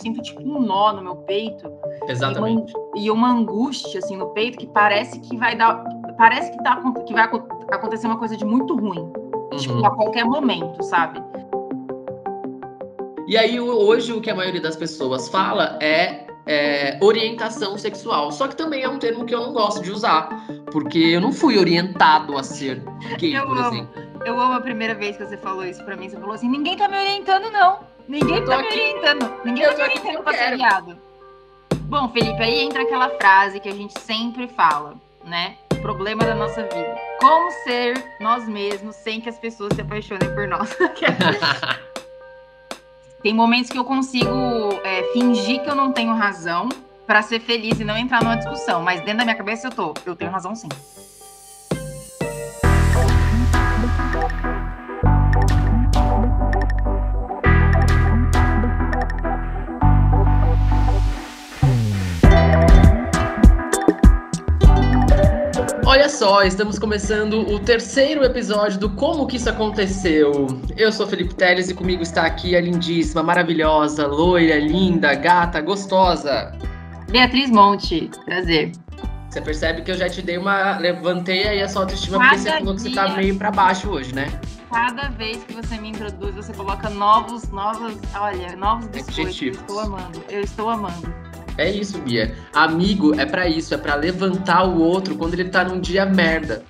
sinto tipo um nó no meu peito. Exatamente. E uma, e uma angústia assim no peito que parece que vai dar. Parece que, tá, que vai acontecer uma coisa de muito ruim. Tipo, Uhum. a qualquer momento, sabe? E aí, hoje, o que a maioria das pessoas fala é, é, orientação sexual. Só que também é um termo que eu não gosto de usar. Porque eu não fui orientado a ser gay, Eu por amo. exemplo. Eu amo a primeira vez que você falou isso pra mim. Você falou assim: ninguém tá me orientando, não. Ninguém tá me aqui. orientando. Ninguém Eu tá me orientando pra eu ser quero. viado. Bom, Felipe, aí entra aquela frase que a gente sempre fala, né? O problema da nossa vida. Como ser nós mesmos sem que as pessoas se apaixonem por nós. Tem momentos que eu consigo é, fingir que eu não tenho razão pra ser feliz e não entrar numa discussão. Mas dentro da minha cabeça eu tô. Eu tenho razão sim. Olha só, estamos começando o terceiro episódio do Como Que Isso Aconteceu. Eu sou Felipe Teles e comigo está aqui a lindíssima, maravilhosa, loira, linda, gata, gostosa. Beatriz Monte, prazer. Você percebe que eu já te dei uma. Levantei aí a sua autoestima porque Cada você falou que você tá meio pra baixo hoje, né? Cada vez que você me introduz, você coloca novos, novas, olha, novos biscoitos. Eu estou amando. Eu estou amando. É isso, Bia. Amigo é pra isso, é pra levantar o outro quando ele tá num dia merda.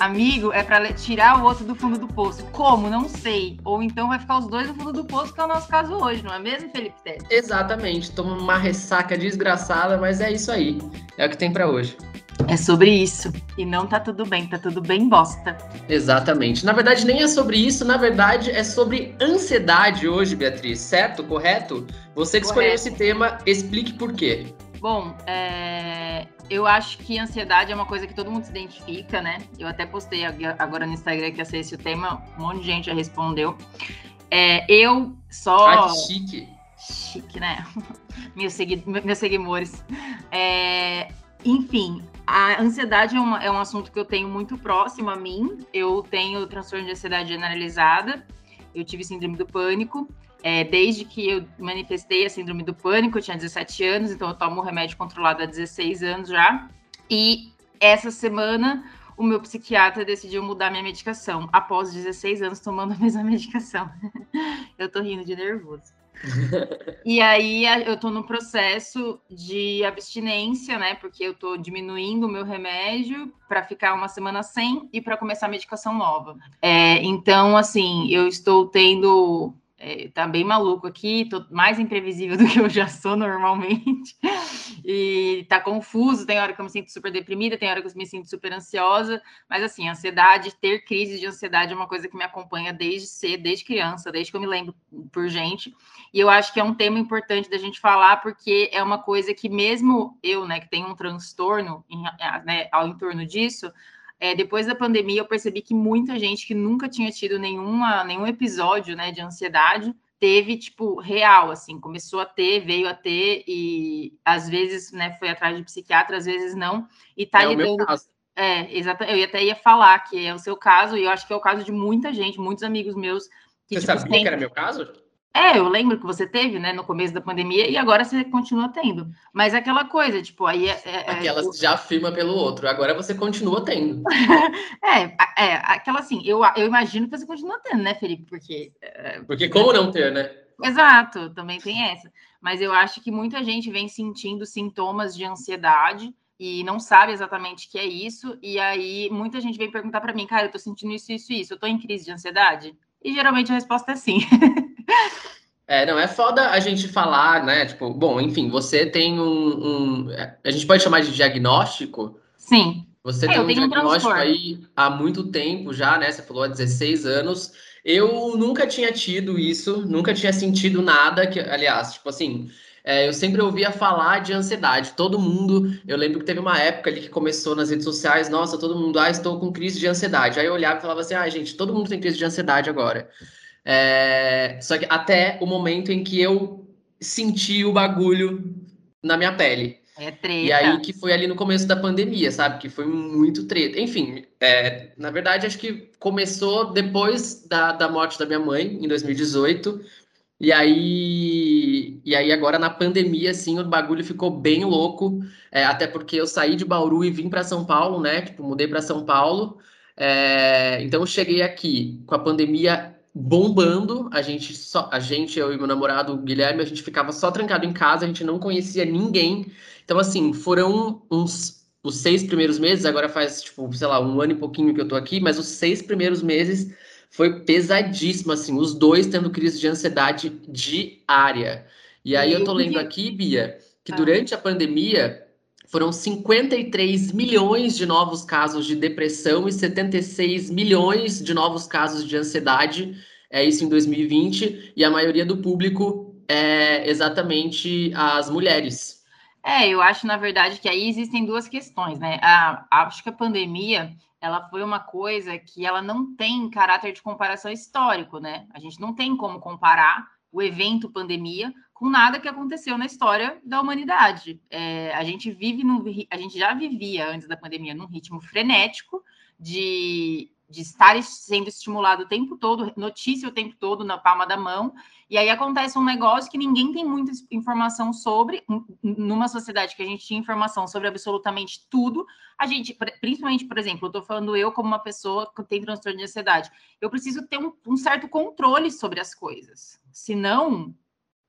Amigo é pra le- tirar o outro do fundo do poço. Como? Não sei. Ou então vai ficar os dois no fundo do poço, que é o nosso caso hoje, não é mesmo, Felipe Tete? Exatamente. Toma uma ressaca desgraçada, mas é isso aí. É o que tem pra hoje. É sobre isso. E não tá tudo bem, tá tudo bem bosta. Exatamente. Na verdade, nem é sobre isso, na verdade, é sobre ansiedade hoje, Beatriz, certo? Correto? Você que escolheu esse tema, explique por quê. Bom, é, eu acho que ansiedade é uma coisa que todo mundo se identifica, né? Eu até postei ag- agora no Instagram que ia ser esse o tema, um monte de gente já respondeu. É, eu só. Ai, que chique. Chique, né? meus, segui meus seguidores. É, enfim, a ansiedade é, uma- é um assunto que eu tenho muito próximo a mim. Eu tenho transtorno de ansiedade generalizada, eu tive síndrome do pânico. É, desde que eu manifestei a síndrome do pânico, eu tinha 17 anos, então eu tomo remédio controlado há 16 anos já. E essa semana o meu psiquiatra decidiu mudar minha medicação, após 16 anos tomando a mesma medicação. eu tô rindo de nervoso. E aí eu tô no processo de abstinência, né? Porque eu tô diminuindo o meu remédio para ficar uma semana sem e para começar a medicação nova. É, então, assim, eu estou tendo. É, tá bem maluco aqui, tô mais imprevisível do que eu já sou normalmente. E tá confuso, tem hora que eu me sinto super deprimida, tem hora que eu me sinto super ansiosa, mas assim, ansiedade, ter crise de ansiedade é uma coisa que me acompanha desde cedo, desde criança, desde que eu me lembro por gente. E eu acho que é um tema importante da gente falar, porque é uma coisa que, mesmo eu, né, que tenho um transtorno em- né, ao entorno disso, é, depois da pandemia eu percebi que muita gente que nunca tinha tido nenhuma, nenhum episódio né, de ansiedade teve, tipo, real, assim, começou a ter, veio a ter, e às vezes, né, foi atrás de psiquiatra, às vezes não, e tá é o meu lidando caso. é, exatamente. Eu até ia falar que é o seu caso, e eu acho que é o caso de muita gente, muitos amigos meus. Que, Você tipo, sabia sempre- que era meu caso? É, eu lembro que você teve, né, no começo da pandemia, e agora você continua tendo. Mas é aquela coisa, tipo, aí é. é- é- Aquelas que já afirma pelo outro. Agora você continua tendo. é, é, aquela assim, eu, eu imagino que você continua tendo, né, Felipe? Porque. é, Porque como não ter, né? Exato, também tem essa. Mas eu acho que muita gente vem sentindo sintomas de ansiedade e não sabe exatamente o que é isso. E aí muita gente vem perguntar para mim, cara, eu tô sentindo isso, isso, isso. Eu tô em crise de ansiedade? E geralmente a resposta é sim. É, não, é foda a gente falar, né? Tipo, bom, enfim, você tem um. um- a gente pode chamar de diagnóstico? Sim. Você É, tem um um diagnóstico transtorno. aí há muito tempo já, né? Você falou há 16 anos. Eu nunca tinha tido isso, nunca tinha sentido nada que, aliás, tipo assim, é, eu sempre ouvia falar de ansiedade. Todo mundo, eu lembro que teve uma época ali que começou nas redes sociais, nossa, todo mundo, ah, estou com crise de ansiedade. Aí eu olhava e falava assim, ah, gente, todo mundo tem crise de ansiedade agora. É, só que até o momento em que eu senti o bagulho na minha pele. É treta. E aí que foi ali no começo da pandemia, sabe? Que foi muito treta. Enfim, é, na verdade, acho que começou depois da, da morte da minha mãe, em 2018. E aí, E aí agora na pandemia, assim, o bagulho ficou bem louco, é, até porque eu saí de Bauru e vim para São Paulo, né? Tipo, mudei para São Paulo. É, então eu cheguei aqui com a pandemia bombando, a gente só, a gente, eu e meu namorado Guilherme, a gente ficava só trancado em casa, a gente não conhecia ninguém. Então assim, foram uns os seis primeiros meses, agora faz tipo, sei lá, um ano e pouquinho que eu tô aqui, mas os seis primeiros meses foi pesadíssimo, assim, os dois tendo crise de ansiedade diária. E aí eu tô lendo aqui, Bia, que ah. durante a pandemia foram 53 milhões de novos casos de depressão e 76 milhões de novos casos de ansiedade, é isso em 2020, e a maioria do público é exatamente as mulheres. É, eu acho, na verdade, que aí existem duas questões, né? A, acho que a pandemia ela foi uma coisa que ela não tem caráter de comparação histórico, né? A gente não tem como comparar o evento pandemia com nada que aconteceu na história da humanidade. É, a gente vive no, a gente já vivia antes da pandemia num ritmo frenético de de estar sendo estimulado o tempo todo, notícia o tempo todo na palma da mão, e aí acontece um negócio que ninguém tem muita informação sobre, numa sociedade que a gente tinha informação sobre absolutamente tudo, a gente, principalmente, por exemplo, eu estou falando eu como uma pessoa que tem transtorno de ansiedade, eu preciso ter um, um certo controle sobre as coisas, senão,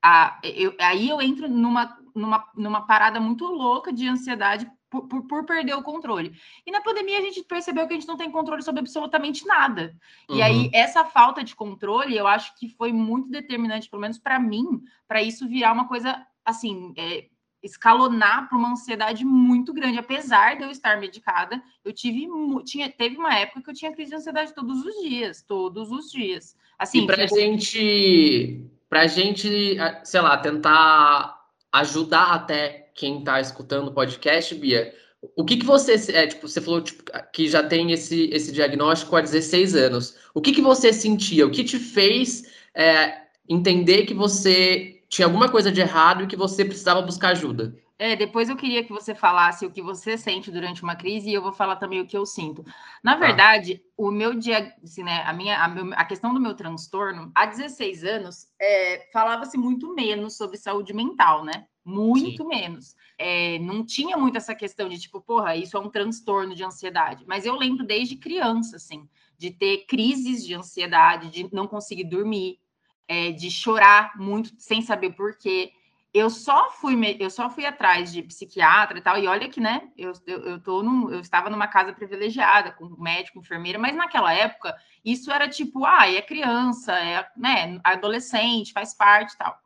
a, eu, aí eu entro numa, numa, numa parada muito louca de ansiedade por, por, por, perder o controle. E na pandemia a gente percebeu que a gente não tem controle sobre absolutamente nada. Uhum. E aí, essa falta de controle, eu acho que foi muito determinante, pelo menos para mim, para isso virar uma coisa assim. É, escalonar para uma ansiedade muito grande, apesar de eu estar medicada, eu tive tinha teve uma época que eu tinha crise de ansiedade todos os dias, todos os dias. Assim, e para tipo... gente, para gente, sei lá, tentar ajudar até quem está escutando o podcast, Bia, o que, que você, é, tipo, você falou tipo, que já tem esse, esse diagnóstico há 16 anos. O que, que você sentia? O que te fez é, entender que você tinha alguma coisa de errado e que você precisava buscar ajuda? É, depois eu queria que você falasse o que você sente durante uma crise e eu vou falar também o que eu sinto. Na tá. verdade, ah. o meu dia, assim, né, a minha, a, meu, a, questão do meu transtorno, há 16 anos, é, falava-se muito menos sobre saúde mental, né? muito Sim. menos. É, não tinha muito essa questão de tipo, porra, isso é um transtorno de ansiedade. Mas eu lembro desde criança, assim, de ter crises de ansiedade, de não conseguir dormir, é, de chorar muito sem saber por quê. Eu só fui, eu só fui atrás de psiquiatra e tal, e olha que, né, eu, eu, eu, tô num, eu estava numa casa privilegiada, com médico, enfermeira, mas naquela época, isso era tipo, ah, é criança, é né, adolescente, faz parte e tal.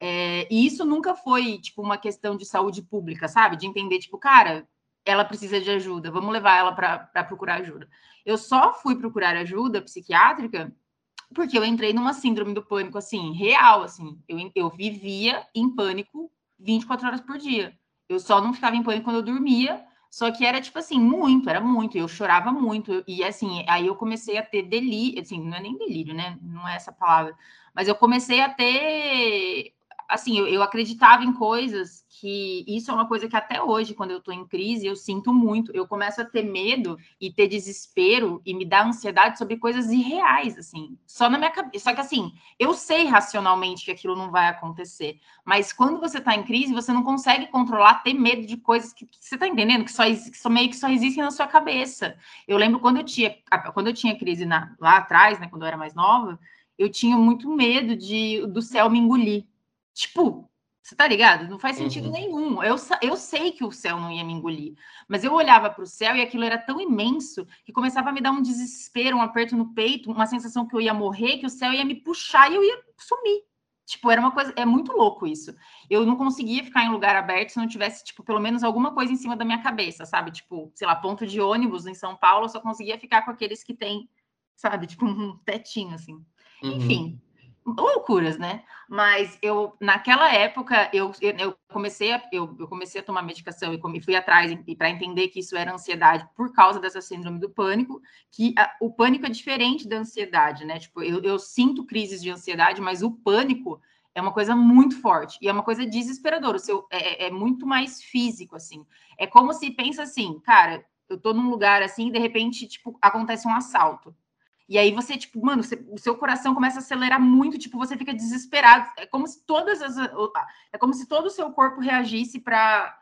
É, e isso nunca foi, tipo, uma questão de saúde pública, sabe? De entender, tipo, cara, ela precisa de ajuda, vamos levar ela para procurar ajuda. Eu só fui procurar ajuda psiquiátrica porque eu entrei numa síndrome do pânico, assim, real, assim. Eu, eu vivia em pânico 24 horas por dia. Eu só não ficava em pânico quando eu dormia, só que era, tipo assim, muito, era muito. Eu chorava muito. E, assim, aí eu comecei a ter delírio, assim, não é nem delírio, né? Não é essa palavra. Mas eu comecei a ter assim, eu, eu, acreditava em coisas que isso é uma coisa que até hoje, quando eu estou em crise, eu sinto muito. Eu começo a ter medo e ter desespero e me dar ansiedade sobre coisas irreais, assim, só na minha cabeça. Só que assim, eu sei racionalmente que aquilo não vai acontecer, mas quando você está em crise, você não consegue controlar, ter medo de coisas que, que você está entendendo, que só, que só meio que só existem na sua cabeça. Eu lembro quando eu tinha, quando eu tinha crise na, lá atrás, né, quando eu era mais nova, eu tinha muito medo de do céu me engolir Tipo, você tá ligado? Não faz sentido uhum. nenhum. Eu, eu sei que o céu não ia me engolir, mas eu olhava para o céu e aquilo era tão imenso que começava a me dar um desespero, um aperto no peito, uma sensação que eu ia morrer, que o céu ia me puxar e eu ia sumir. Tipo, era uma coisa, é muito louco isso. Eu não conseguia ficar em lugar aberto se não tivesse, tipo, pelo menos alguma coisa em cima da minha cabeça, sabe? Tipo, sei lá, ponto de ônibus em São Paulo, eu só conseguia ficar com aqueles que tem, sabe? Tipo, um tetinho, assim. Uhum. Enfim, loucuras, né? Mas eu, naquela época, eu, eu, comecei, a, eu, eu comecei a tomar medicação e fui atrás para entender que isso era ansiedade por causa dessa síndrome do pânico, que a, o pânico é diferente da ansiedade, né? Tipo, eu, eu sinto crises de ansiedade, mas o pânico é uma coisa muito forte e é uma coisa desesperadora. O seu é, é, é muito mais físico, assim. É como se pensa assim, cara, eu tô num lugar assim, e de repente, tipo, acontece um assalto. E aí você, tipo, mano, você, o seu coração começa a acelerar muito, tipo, você fica desesperado. É como se todas as. É como se todo o seu corpo reagisse para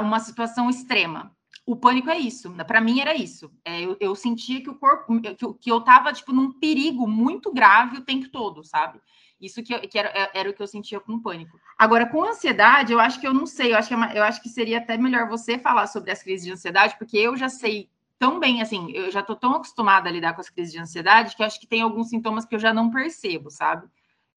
uma situação extrema. O pânico é isso. Para mim era isso. É, eu, eu, sentia que o corpo, que, que eu tava, tipo, num perigo muito grave o tempo todo, sabe? Isso que, que era, é, era, o que eu sentia com pânico. Agora, com ansiedade, eu acho que eu não sei. Eu acho que, é eu acho que seria até melhor você falar sobre as crises de ansiedade, porque eu já sei tão bem, assim, eu já tô tão acostumada a lidar com as crises de ansiedade que acho que tem alguns sintomas que eu já não percebo, sabe?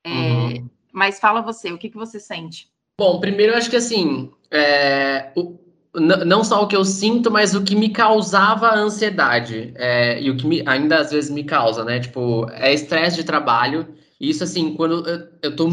É, uhum. Mas fala você, o que, que você sente? Bom, primeiro eu acho que assim, é, o, não só o que eu sinto, mas o que me causava ansiedade. É, e o que me, ainda às vezes me causa, né? Tipo, é estresse de trabalho. Isso, assim, quando eu, eu tô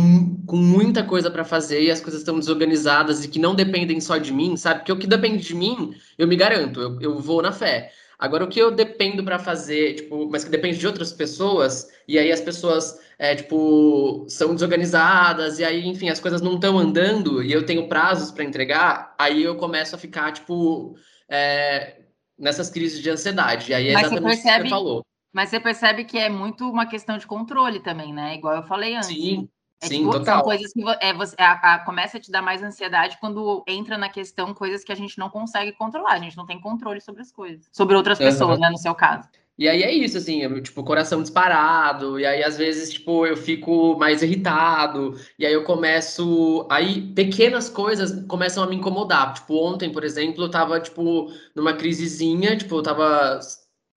com muita coisa para fazer e as coisas estão desorganizadas e que não dependem só de mim, sabe? Porque o que depende de mim, eu me garanto, eu, eu vou na fé. Agora, o que eu dependo para fazer, tipo, mas que depende de outras pessoas, e aí as pessoas, é, tipo, são desorganizadas, e aí, enfim, as coisas não estão andando, e eu tenho prazos para entregar, aí eu começo a ficar, tipo, é, nessas crises de ansiedade. E aí é mas exatamente o que você falou. Mas você percebe que é muito uma questão de controle também, né? Igual eu falei antes. Sim. É, Sim, tipo, total. São coisas que é, você, a, a, começa a te dar mais ansiedade quando entra na questão coisas que a gente não consegue controlar. A gente não tem controle sobre as coisas. Sobre outras uhum. pessoas, né? No seu caso. E aí é isso, assim, eu, tipo, coração disparado, e aí às vezes, tipo, eu fico mais irritado, e aí eu começo. Aí pequenas coisas começam a me incomodar. Tipo, ontem, por exemplo, eu tava, tipo, numa crisezinha, tipo, eu tava.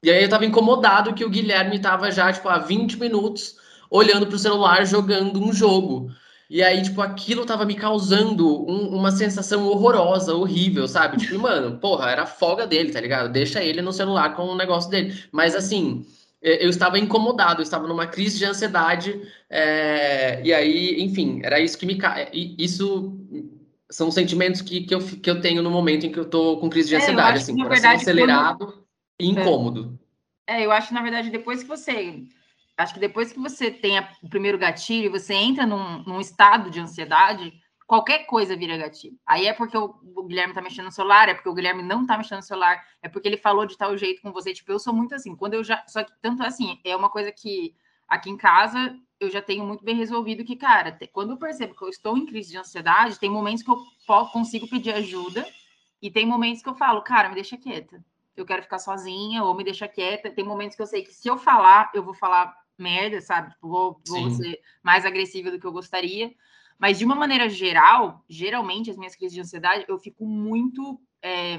E aí eu tava incomodado que o Guilherme tava já, tipo, há 20 minutos olhando para o celular jogando um jogo. E aí, tipo, aquilo tava me causando um, uma sensação horrorosa, horrível, sabe? Tipo, mano, porra, era folga dele, tá ligado? Deixa ele no celular com o negócio dele. Mas assim, eu estava incomodado, eu estava numa crise de ansiedade, é... e aí, enfim, era isso que me. Isso são sentimentos que, que, eu, que eu tenho no momento em que eu tô com crise de é, ansiedade, assim, coração verdade, acelerado quando... e incômodo. É, eu acho, na verdade, depois que você acho que depois que você tem a, o primeiro gatilho, você entra num, num, estado de ansiedade, qualquer coisa vira gatilho. Aí é porque o, o Guilherme tá mexendo no celular, é porque o Guilherme não tá mexendo no celular, é porque ele falou de tal jeito com você. Tipo, eu sou muito assim. Quando eu já. Só que tanto assim, é uma coisa que aqui em casa eu já tenho muito bem resolvido que, cara, quando eu percebo que eu estou em crise de ansiedade, tem momentos que eu consigo pedir ajuda e tem momentos que eu falo, cara, me deixa quieta. Eu quero ficar sozinha ou me deixa quieta. Tem momentos que eu sei que se eu falar, eu vou falar merda, sabe? Tipo, vou, vou ser mais agressiva do que eu gostaria. Mas de uma maneira geral, geralmente as minhas crises de ansiedade, eu fico muito é,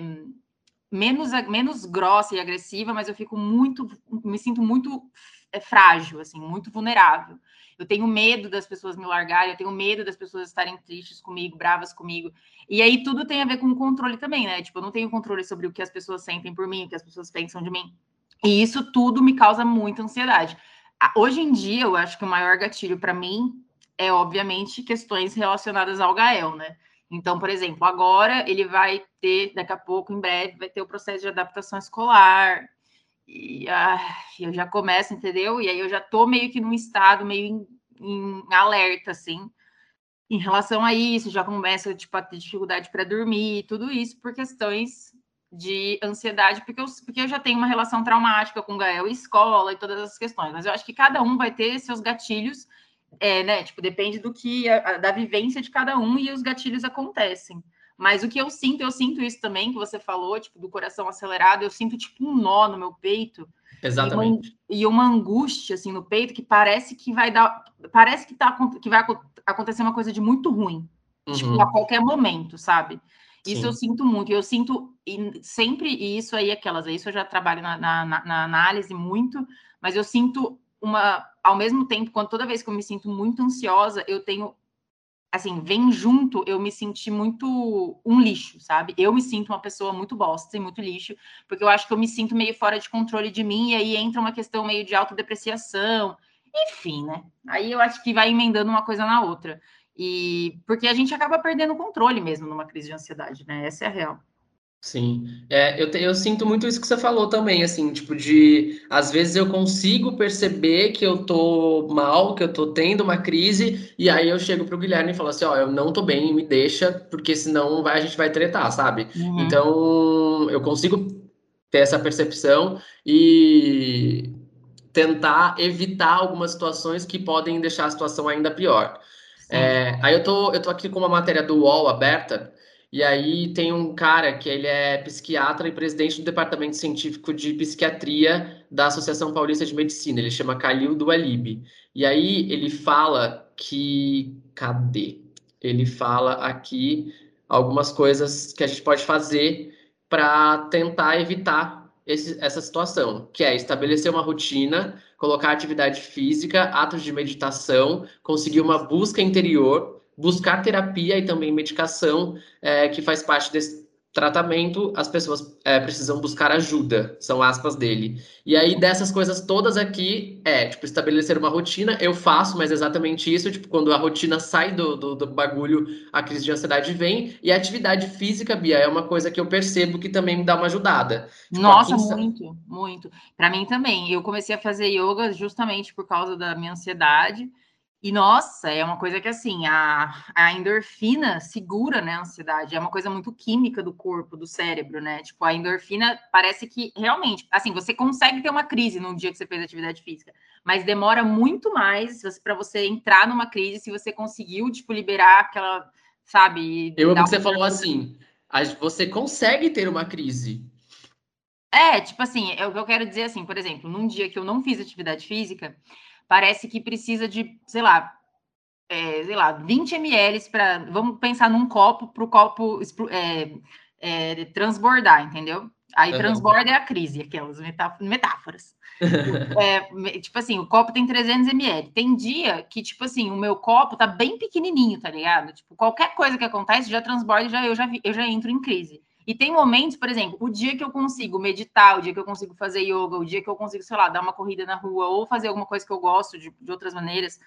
menos, menos grossa e agressiva, mas eu fico muito, me sinto muito é, frágil, assim, muito vulnerável. Eu tenho medo das pessoas me largarem, eu tenho medo das pessoas estarem tristes comigo, bravas comigo. E aí tudo tem a ver com o controle também, né? Tipo, eu não tenho controle sobre o que as pessoas sentem por mim, o que as pessoas pensam de mim. E isso tudo me causa muita ansiedade. Hoje em dia, eu acho que o maior gatilho para mim é, obviamente, questões relacionadas ao Gael, né? Então, por exemplo, agora ele vai ter, daqui a pouco, em breve, vai ter o processo de adaptação escolar. E ah, eu já começo, entendeu? E aí eu já tô meio que num estado meio em, em alerta, assim, em relação a isso, já começa tipo, a ter dificuldade para dormir, tudo isso por questões de ansiedade, porque eu, porque eu já tenho uma relação traumática com Gael e escola e todas essas questões, mas eu acho que cada um vai ter seus gatilhos, é, né? Tipo, depende do que, a, da vivência de cada um e os gatilhos acontecem. Mas o que eu sinto, eu sinto isso também, que você falou, tipo, do coração acelerado, eu sinto, tipo, um nó no meu peito. Exatamente. E uma, e uma angústia, assim, no peito, que parece que vai dar, parece que, tá, que vai acontecer uma coisa de muito ruim. Tipo, uhum. Tipo, a qualquer momento, sabe? Isso Sim. eu sinto muito. Eu sinto sempre, e isso aí, aquelas, isso eu já trabalho na, na, na, análise muito, mas eu sinto uma, ao mesmo tempo, quando toda vez que eu me sinto muito ansiosa, eu tenho, assim, vem junto eu me sentir muito um lixo, sabe? Eu me sinto uma pessoa muito bosta e muito lixo, porque eu acho que eu me sinto meio fora de controle de mim, e aí entra uma questão meio de autodepreciação, enfim, né? Aí eu acho que vai emendando uma coisa na outra. E porque a gente acaba perdendo o controle mesmo numa crise de ansiedade, né? Essa é a real. Sim, é, eu, te, eu sinto muito isso que você falou também, assim, tipo, de às vezes eu consigo perceber que eu tô mal, que eu tô tendo uma crise, e aí eu chego pro Guilherme e falo assim, ó, eu não tô bem, me deixa, porque senão vai, a gente vai tretar, sabe? Uhum. Então, eu consigo ter essa percepção e tentar evitar algumas situações que podem deixar a situação ainda pior. É, aí eu tô, eu tô aqui com uma matéria do UOL aberta, e aí tem um cara que ele é psiquiatra e presidente do Departamento Científico de Psiquiatria da Associação Paulista de Medicina, ele chama Khalil Dualib. E aí ele fala que... Cadê? Ele fala aqui algumas coisas que a gente pode fazer para tentar evitar esse, essa situação, que é estabelecer uma rotina, colocar atividade física, atos de meditação, conseguir uma busca interior, buscar terapia e também medicação, é, que faz parte desse tratamento, as pessoas é, precisam buscar ajuda, são aspas dele. E aí, dessas coisas todas aqui, é, tipo, estabelecer uma rotina, eu faço, mas exatamente isso, tipo, quando a rotina sai do, do, do, bagulho, a crise de ansiedade vem, e a atividade física, Bia, é uma coisa que eu percebo que também me dá uma ajudada. Tipo, Nossa, muito, muito. Para mim também, eu comecei a fazer yoga justamente por causa da minha ansiedade, e nossa, é uma coisa que assim, a, a endorfina segura né, a ansiedade, é uma coisa muito química do corpo, do cérebro, né? Tipo, a endorfina parece que realmente, assim, você consegue ter uma crise num dia que você fez atividade física, mas demora muito mais para você entrar numa crise se você conseguiu, tipo, liberar aquela, sabe? Eu amo que você falou assim, você consegue ter uma crise. É, tipo assim, é o que eu quero dizer assim, por exemplo, num dia que eu não fiz atividade física, parece que precisa de, sei lá, é, sei lá, 20 ml para. Vamos pensar num copo para o copo é, é, transbordar, entendeu? Aí uhum. transborda é a crise, aquelas metáforas. é, tipo assim, o copo tem 300 ml. Tem dia que, tipo assim, o meu copo tá bem pequenininho, tá ligado? Tipo, qualquer coisa que acontece já transborda, já eu já eu já entro em crise. E tem momentos, por exemplo, o dia que eu consigo meditar, o dia que eu consigo fazer yoga, o dia que eu consigo, sei lá, dar uma corrida na rua ou fazer alguma coisa que eu gosto de, de outras maneiras,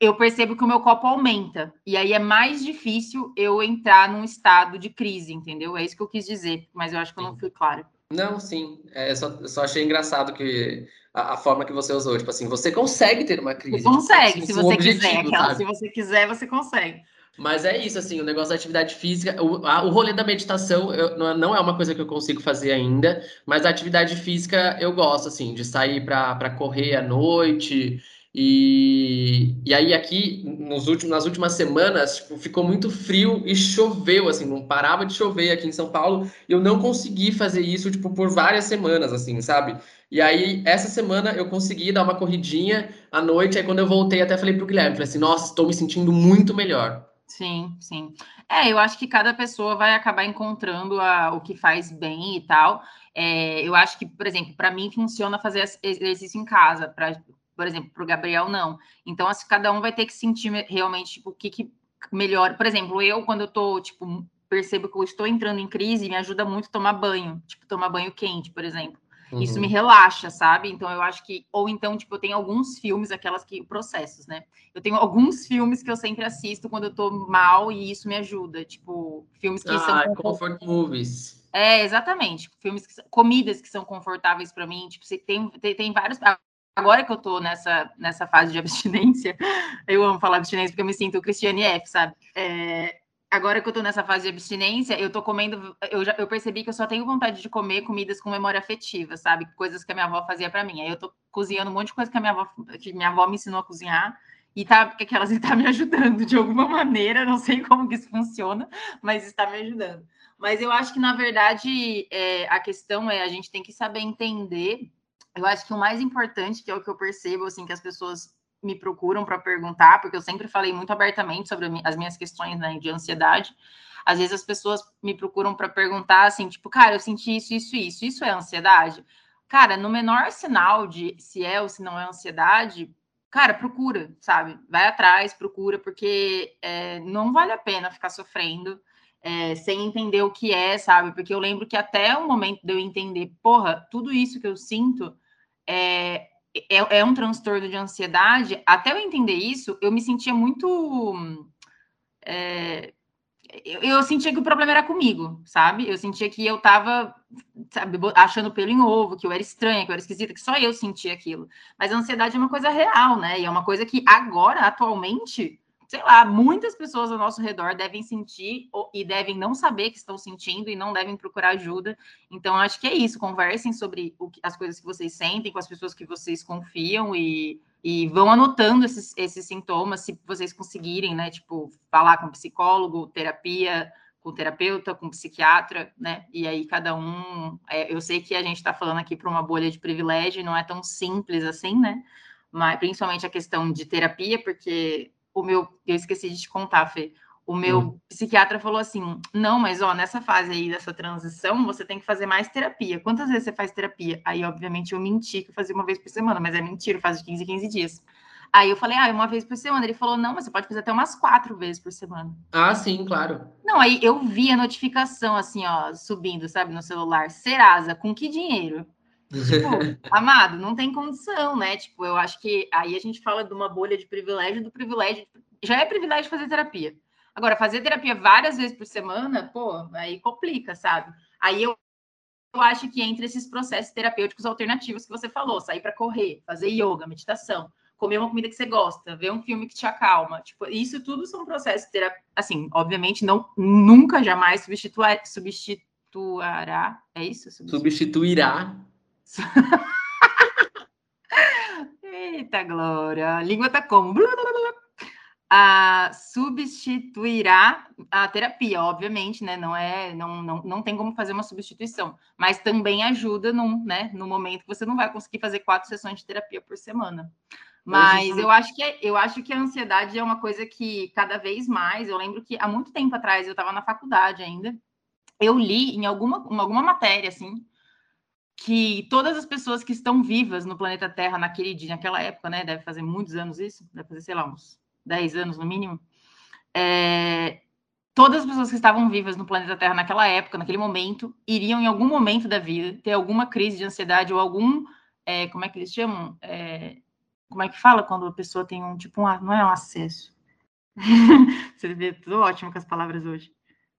eu percebo que o meu copo aumenta. E aí é mais difícil eu entrar num estado de crise, entendeu? É isso que eu quis dizer, mas eu acho que eu não fui claro. Não, sim. É, só, só achei engraçado que a, a, forma que você usou, tipo assim, você consegue ter uma crise. Você consegue, tipo, se você quiser. Aquela, se você quiser, você consegue. Mas é isso, assim, o negócio da atividade física, o, a, o rolê da meditação eu, não é uma coisa que eu consigo fazer ainda, mas a atividade física eu gosto, assim, de sair para correr à noite. E, e aí aqui, nos últimos, nas últimas semanas, tipo, ficou muito frio e choveu, assim, não parava de chover aqui em São Paulo, eu não consegui fazer isso, tipo, por várias semanas, assim, sabe? E aí, essa semana eu consegui dar uma corridinha à noite, aí quando eu voltei, até falei pro Guilherme, falei assim, nossa, estou me sentindo muito melhor. Sim, sim. É, eu acho que cada pessoa vai acabar encontrando a, o que faz bem e tal. É, eu acho que, por exemplo, para mim funciona fazer exercício em casa, pra, por exemplo, para o Gabriel não. Então, assim, cada um vai ter que sentir realmente tipo, o que, que melhor. Por exemplo, eu, quando eu tô, tipo, percebo que eu estou entrando em crise, me ajuda muito tomar banho, tipo, tomar banho quente, por exemplo. Uhum. Isso me relaxa, sabe? Então eu acho que. Ou então, tipo, eu tenho alguns filmes, aquelas que. processos, né? Eu tenho alguns filmes que eu sempre assisto quando eu tô mal e isso me ajuda. Tipo, filmes que ah, são. Comfort movies. É, exatamente. Filmes que comidas que são confortáveis para mim. Tipo, você tem, tem, tem vários. Agora que eu tô nessa, nessa fase de abstinência, eu amo falar abstinência porque eu me sinto Cristiane F, sabe? É, agora que eu tô nessa fase de abstinência, eu tô comendo, eu já eu percebi que eu só tenho vontade de comer comidas com memória afetiva, sabe? Coisas que a minha avó fazia para mim. Aí eu tô cozinhando um monte de coisa que a minha avó, que minha avó me ensinou a cozinhar e tá que elas está me ajudando de alguma maneira, não sei como que isso funciona, mas está me ajudando. Mas eu acho que na verdade é, a questão é a gente tem que saber entender. Eu acho que o mais importante, que é o que eu percebo assim que as pessoas me procuram para perguntar, porque eu sempre falei muito abertamente sobre as minhas questões né, de ansiedade. Às vezes as pessoas me procuram para perguntar assim, tipo, cara, eu senti isso, isso, isso, isso é ansiedade? Cara, no menor sinal de se é ou se não é ansiedade, cara, procura, sabe? Vai atrás, procura, porque é, não vale a pena ficar sofrendo é, sem entender o que é, sabe? Porque eu lembro que até o momento de eu entender, porra, tudo isso que eu sinto é, é, é um transtorno de ansiedade, até eu entender isso, eu me sentia muito. É, eu, sentia que o problema era comigo, sabe? Eu sentia que eu tava sabe, achando pelo em ovo, que eu era estranha, que eu era esquisita, que só eu sentia aquilo. Mas a ansiedade é uma coisa real, né? E é uma coisa que agora, atualmente, sei lá, muitas pessoas ao nosso redor devem sentir e devem não saber que estão sentindo e não devem procurar ajuda. Então, acho que é isso. Conversem sobre o, as coisas que vocês sentem com as pessoas que vocês confiam e, e vão anotando esses, esses sintomas, se vocês conseguirem, né? Tipo, falar com psicólogo, terapia, com terapeuta, com psiquiatra, né? E aí cada um. É, eu sei que a gente está falando aqui para uma bolha de privilégio, não é tão simples assim, né? Mas principalmente a questão de terapia, porque o meu, eu esqueci de te contar, Fê. O meu hum. psiquiatra falou assim: não, mas ó, nessa fase aí dessa transição, você tem que fazer mais terapia. Quantas vezes você faz terapia? Aí, obviamente, eu menti que eu fazia uma vez por semana, mas é mentira, faz de 15 em 15 dias. Aí eu falei, ah, uma vez por semana. Ele falou, não, mas você pode fazer até umas quatro vezes por semana. Ah, sim, claro. Não, aí eu vi a notificação assim, ó, subindo, sabe, no celular. Serasa, com que dinheiro? Tipo, amado, não tem condição, né? Tipo, eu acho que aí a gente fala de uma bolha de privilégio, do privilégio. Já é privilégio fazer terapia. Agora, fazer terapia várias vezes por semana, pô, aí complica, sabe? Aí eu, eu acho que entre esses processos terapêuticos alternativos que você falou, sair para correr, fazer yoga, meditação, comer uma comida que você gosta, ver um filme que te acalma, tipo, isso tudo são processos terapêuticos, assim, obviamente não nunca jamais substituir, substituirá, é isso? Substituirá Eita, Glória! A língua tá como? Ah, substituirá a terapia, obviamente, né? Não é, não, não, não tem como fazer uma substituição, mas também ajuda num, né, no momento que você não vai conseguir fazer quatro sessões de terapia por semana. Mas eu acho que é, eu acho que a ansiedade é uma coisa que cada vez mais, eu lembro que há muito tempo atrás eu estava na faculdade ainda, eu li em alguma, em alguma matéria assim, que todas as pessoas que estão vivas no planeta Terra naquele dia, naquela época, né? Deve fazer muitos anos isso, deve fazer, sei lá, uns 10 anos no mínimo. É, todas as pessoas que estavam vivas no planeta Terra naquela época, naquele momento, iriam em algum momento da vida ter alguma crise de ansiedade ou algum. É, como é que eles chamam? É, como é que fala quando a pessoa tem um tipo um. Não é um acesso. Você vê tudo ótimo com as palavras hoje.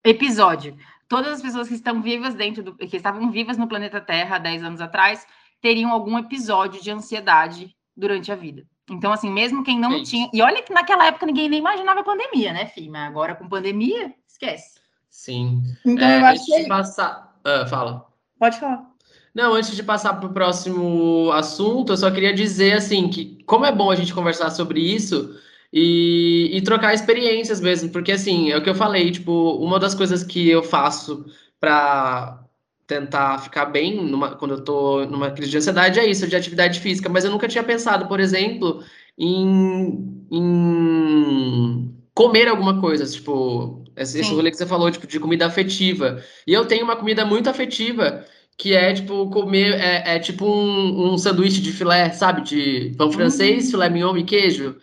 Episódio todas as pessoas que estão vivas dentro do que estavam vivas no planeta Terra há 10 anos atrás teriam algum episódio de ansiedade durante a vida. Então, assim, mesmo quem não é tinha. E olha que naquela época ninguém nem imaginava pandemia, né, filho? Mas agora com pandemia, esquece. Sim. Então, é, eu acho que. Passar... Ah, fala. Pode falar. Não, antes de passar para o próximo assunto, eu só queria dizer assim que como é bom a gente conversar sobre isso, e, e, trocar experiências mesmo, porque assim, é o que eu falei, tipo, uma das coisas que eu faço para tentar ficar bem numa, quando eu tô numa crise de ansiedade é isso, de atividade física, mas eu nunca tinha pensado, por exemplo, em, em comer alguma coisa, tipo, esse, esse rolê que você falou, tipo, de comida afetiva. E eu tenho uma comida muito afetiva, que é, tipo, comer, é, é tipo um, um sanduíche de filé, sabe, de pão francês, uhum. filé mignon e queijo,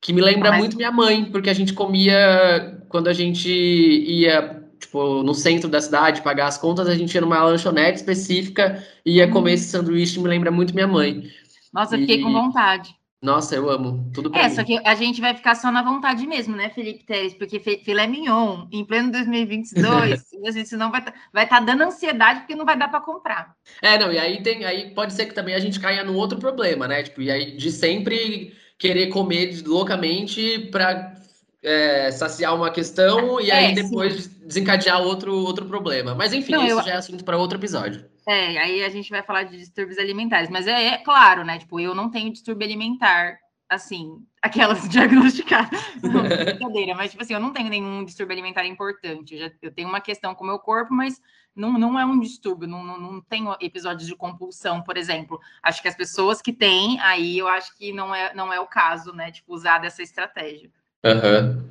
que me lembra Mas... muito minha mãe, porque a gente comia quando a gente ia, tipo, no centro da cidade pagar as contas, a gente ia numa lanchonete específica e ia comer esse sanduíche, me lembra muito minha mãe. Nossa, eu fiquei com vontade. Nossa, eu amo. Tudo bem. É, mim. só que a gente vai ficar só na vontade mesmo, né, Felipe Teres? Porque filé mignon, em pleno 2022, a gente não vai estar tá, vai tá dando ansiedade porque não vai dar para comprar. É, não, e aí tem, aí pode ser que também a gente caia num outro problema, né? Tipo, e aí de sempre querer comer loucamente para é, saciar uma questão e é, aí depois sim. desencadear outro, outro problema. Mas enfim, Não, isso eu... já é assunto para outro episódio. É, aí a gente vai falar de distúrbios alimentares, mas é, é claro, né? Tipo, eu não tenho distúrbio alimentar, assim, aquelas diagnosticadas. Não, brincadeira, mas tipo assim, eu não tenho nenhum distúrbio alimentar importante. Eu, já, eu tenho uma questão com o meu corpo, mas não, não é um distúrbio, não, não, não tenho episódios de compulsão, por exemplo. Acho que as pessoas que têm, aí eu acho que não é, não é o caso, né? Tipo, usar dessa estratégia. Uhum.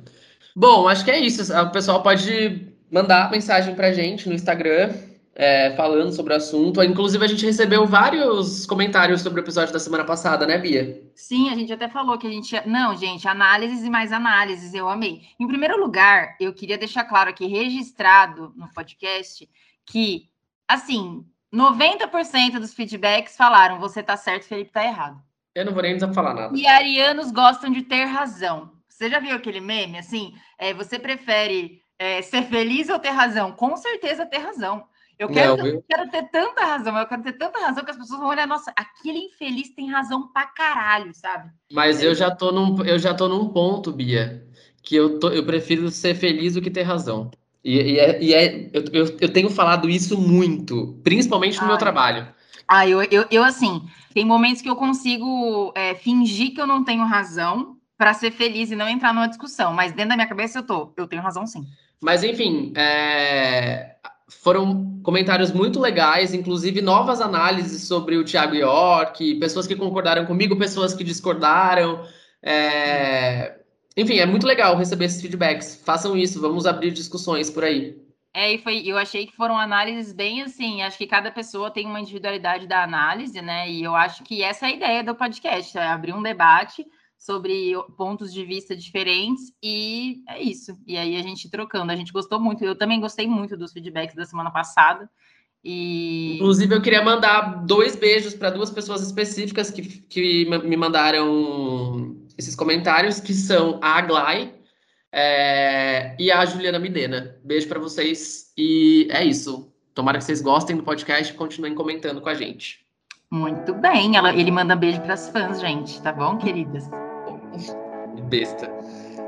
Bom, acho que é isso. O pessoal pode mandar mensagem pra gente no Instagram, é, falando sobre o assunto. Inclusive, a gente recebeu vários comentários sobre o episódio da semana passada, né, Bia? Sim, a gente até falou que a gente. Não, gente, análises e mais análises, eu amei. Em primeiro lugar, eu queria deixar claro aqui, registrado no podcast, que, assim, 90% dos feedbacks falaram: você tá certo, Felipe tá errado. Eu não vou nem falar nada. E arianos gostam de ter razão. Você já viu aquele meme assim? É, você prefere é, ser feliz ou ter razão? Com certeza ter razão. Eu quero, não, eu quero ter tanta razão, eu quero ter tanta razão que as pessoas vão olhar, nossa, aquele infeliz tem razão pra caralho, sabe? Mas eu já tô num, eu já tô num ponto, Bia, que eu, tô, eu prefiro ser feliz do que ter razão. E, e, é, e é eu, eu, eu, tenho falado isso muito, principalmente no Ai. meu trabalho. Ah, eu, eu, eu, assim, tem momentos que eu consigo é, fingir que eu não tenho razão para ser feliz e não entrar numa discussão, mas dentro da minha cabeça eu tô, eu tenho razão sim. Mas enfim, é, foram comentários muito legais, inclusive novas análises sobre o Thiago York, pessoas que concordaram comigo, pessoas que discordaram. É... Enfim, é muito legal receber esses feedbacks. Façam isso, vamos abrir discussões por aí. É, e foi, eu achei que foram análises bem assim, acho que cada pessoa tem uma individualidade da análise, né? E eu acho que essa é a ideia do podcast, é abrir um debate sobre pontos de vista diferentes e é isso. E aí a gente trocando, a gente gostou muito. Eu também gostei muito dos feedbacks da semana passada. E... Inclusive, eu queria mandar dois beijos para duas pessoas específicas que, que me mandaram esses comentários, que são a Aglai é, e a Juliana Midena. Beijo para vocês e é isso. Tomara que vocês gostem do podcast e continuem comentando com a gente. Muito bem, ela, ele manda beijo para as fãs, gente, tá bom, queridas? Besta.